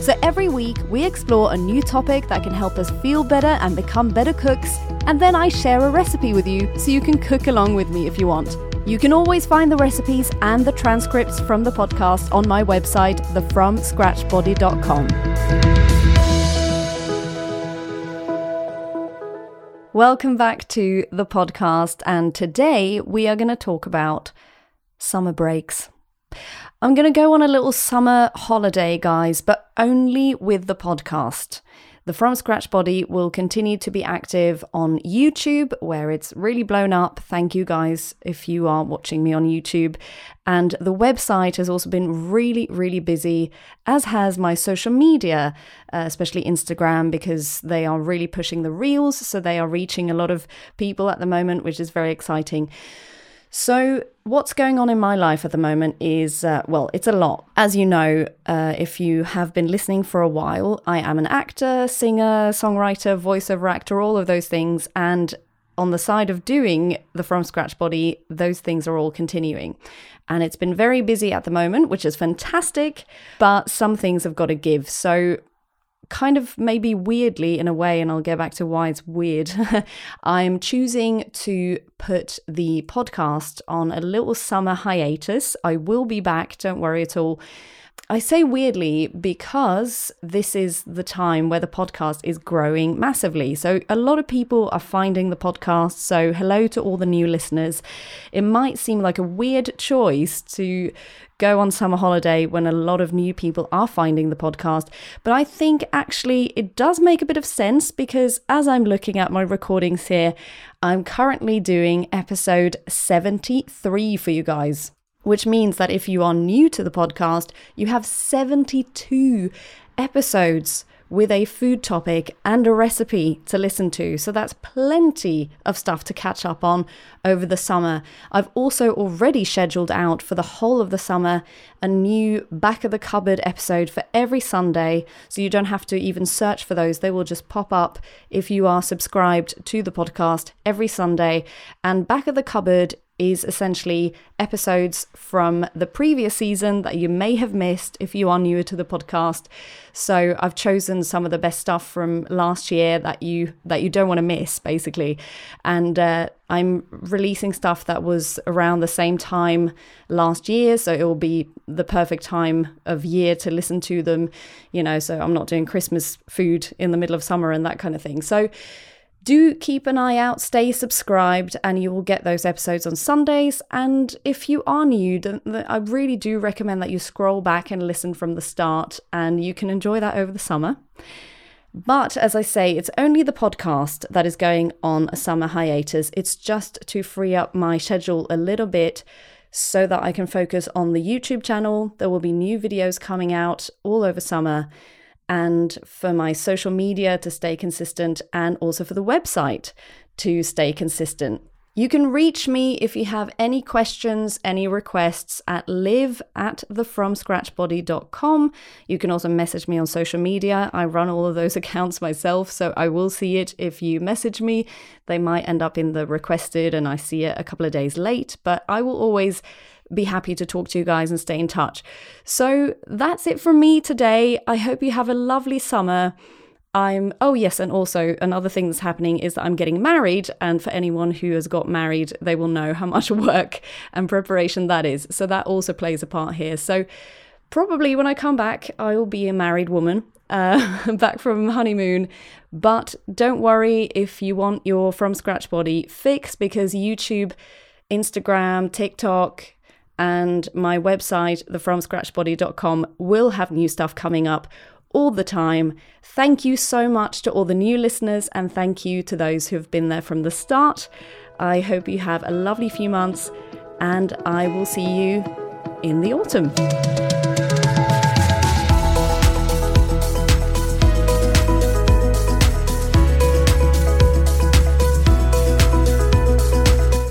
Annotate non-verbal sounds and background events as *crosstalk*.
So every week, we explore a new topic that can help us feel better and become better cooks, and then I share a recipe with you so you can cook along with me if you want. You can always find the recipes and the transcripts from the podcast on my website, thefromscratchbody.com. Welcome back to the podcast, and today we are going to talk about summer breaks. I'm going to go on a little summer holiday, guys, but only with the podcast. The From Scratch Body will continue to be active on YouTube, where it's really blown up. Thank you guys if you are watching me on YouTube. And the website has also been really, really busy, as has my social media, uh, especially Instagram, because they are really pushing the reels. So they are reaching a lot of people at the moment, which is very exciting. So, what's going on in my life at the moment is, uh, well, it's a lot. As you know, uh, if you have been listening for a while, I am an actor, singer, songwriter, voiceover actor, all of those things. And on the side of doing the From Scratch Body, those things are all continuing. And it's been very busy at the moment, which is fantastic, but some things have got to give. So, kind of maybe weirdly in a way, and I'll get back to why it's weird, *laughs* I'm choosing to put the podcast on a little summer hiatus. I will be back, don't worry at all. I say weirdly because this is the time where the podcast is growing massively. So, a lot of people are finding the podcast. So, hello to all the new listeners. It might seem like a weird choice to go on summer holiday when a lot of new people are finding the podcast. But I think actually it does make a bit of sense because as I'm looking at my recordings here, I'm currently doing episode 73 for you guys. Which means that if you are new to the podcast, you have 72 episodes with a food topic and a recipe to listen to. So that's plenty of stuff to catch up on over the summer. I've also already scheduled out for the whole of the summer a new back of the cupboard episode for every Sunday. So you don't have to even search for those, they will just pop up if you are subscribed to the podcast every Sunday. And back of the cupboard is essentially episodes from the previous season that you may have missed if you are newer to the podcast. So I've chosen some of the best stuff from last year that you that you don't want to miss, basically. And uh, I'm releasing stuff that was around the same time last year, so it will be the perfect time of year to listen to them. You know, so I'm not doing Christmas food in the middle of summer and that kind of thing. So do keep an eye out, stay subscribed, and you will get those episodes on Sundays. And if you are new, I really do recommend that you scroll back and listen from the start, and you can enjoy that over the summer. But as I say, it's only the podcast that is going on a summer hiatus. It's just to free up my schedule a little bit so that I can focus on the YouTube channel. There will be new videos coming out all over summer and for my social media to stay consistent, and also for the website to stay consistent. You can reach me if you have any questions, any requests at Liv at thefromscratchbody.com. You can also message me on social media. I run all of those *laughs* accounts myself, so I will see it if you message me. They might end up in the requested and I see it a couple of days late, but I will always be happy to talk to you guys and stay in touch. So that's it from me today. I hope you have a lovely summer. I'm, oh yes, and also another thing that's happening is that I'm getting married. And for anyone who has got married, they will know how much *laughs* work and preparation that is. So that also plays a part here. So probably when I come back, I will be a married woman. Uh, *laughs* back from honeymoon. But don't worry if you want your from scratch body fixed because YouTube, Instagram, TikTok, and my website, thefromscratchbody.com, will have new stuff coming up all the time. Thank you so much to all the new listeners, and thank you to those who have been there from the start. I hope you have a lovely few months, and I will see you in the autumn.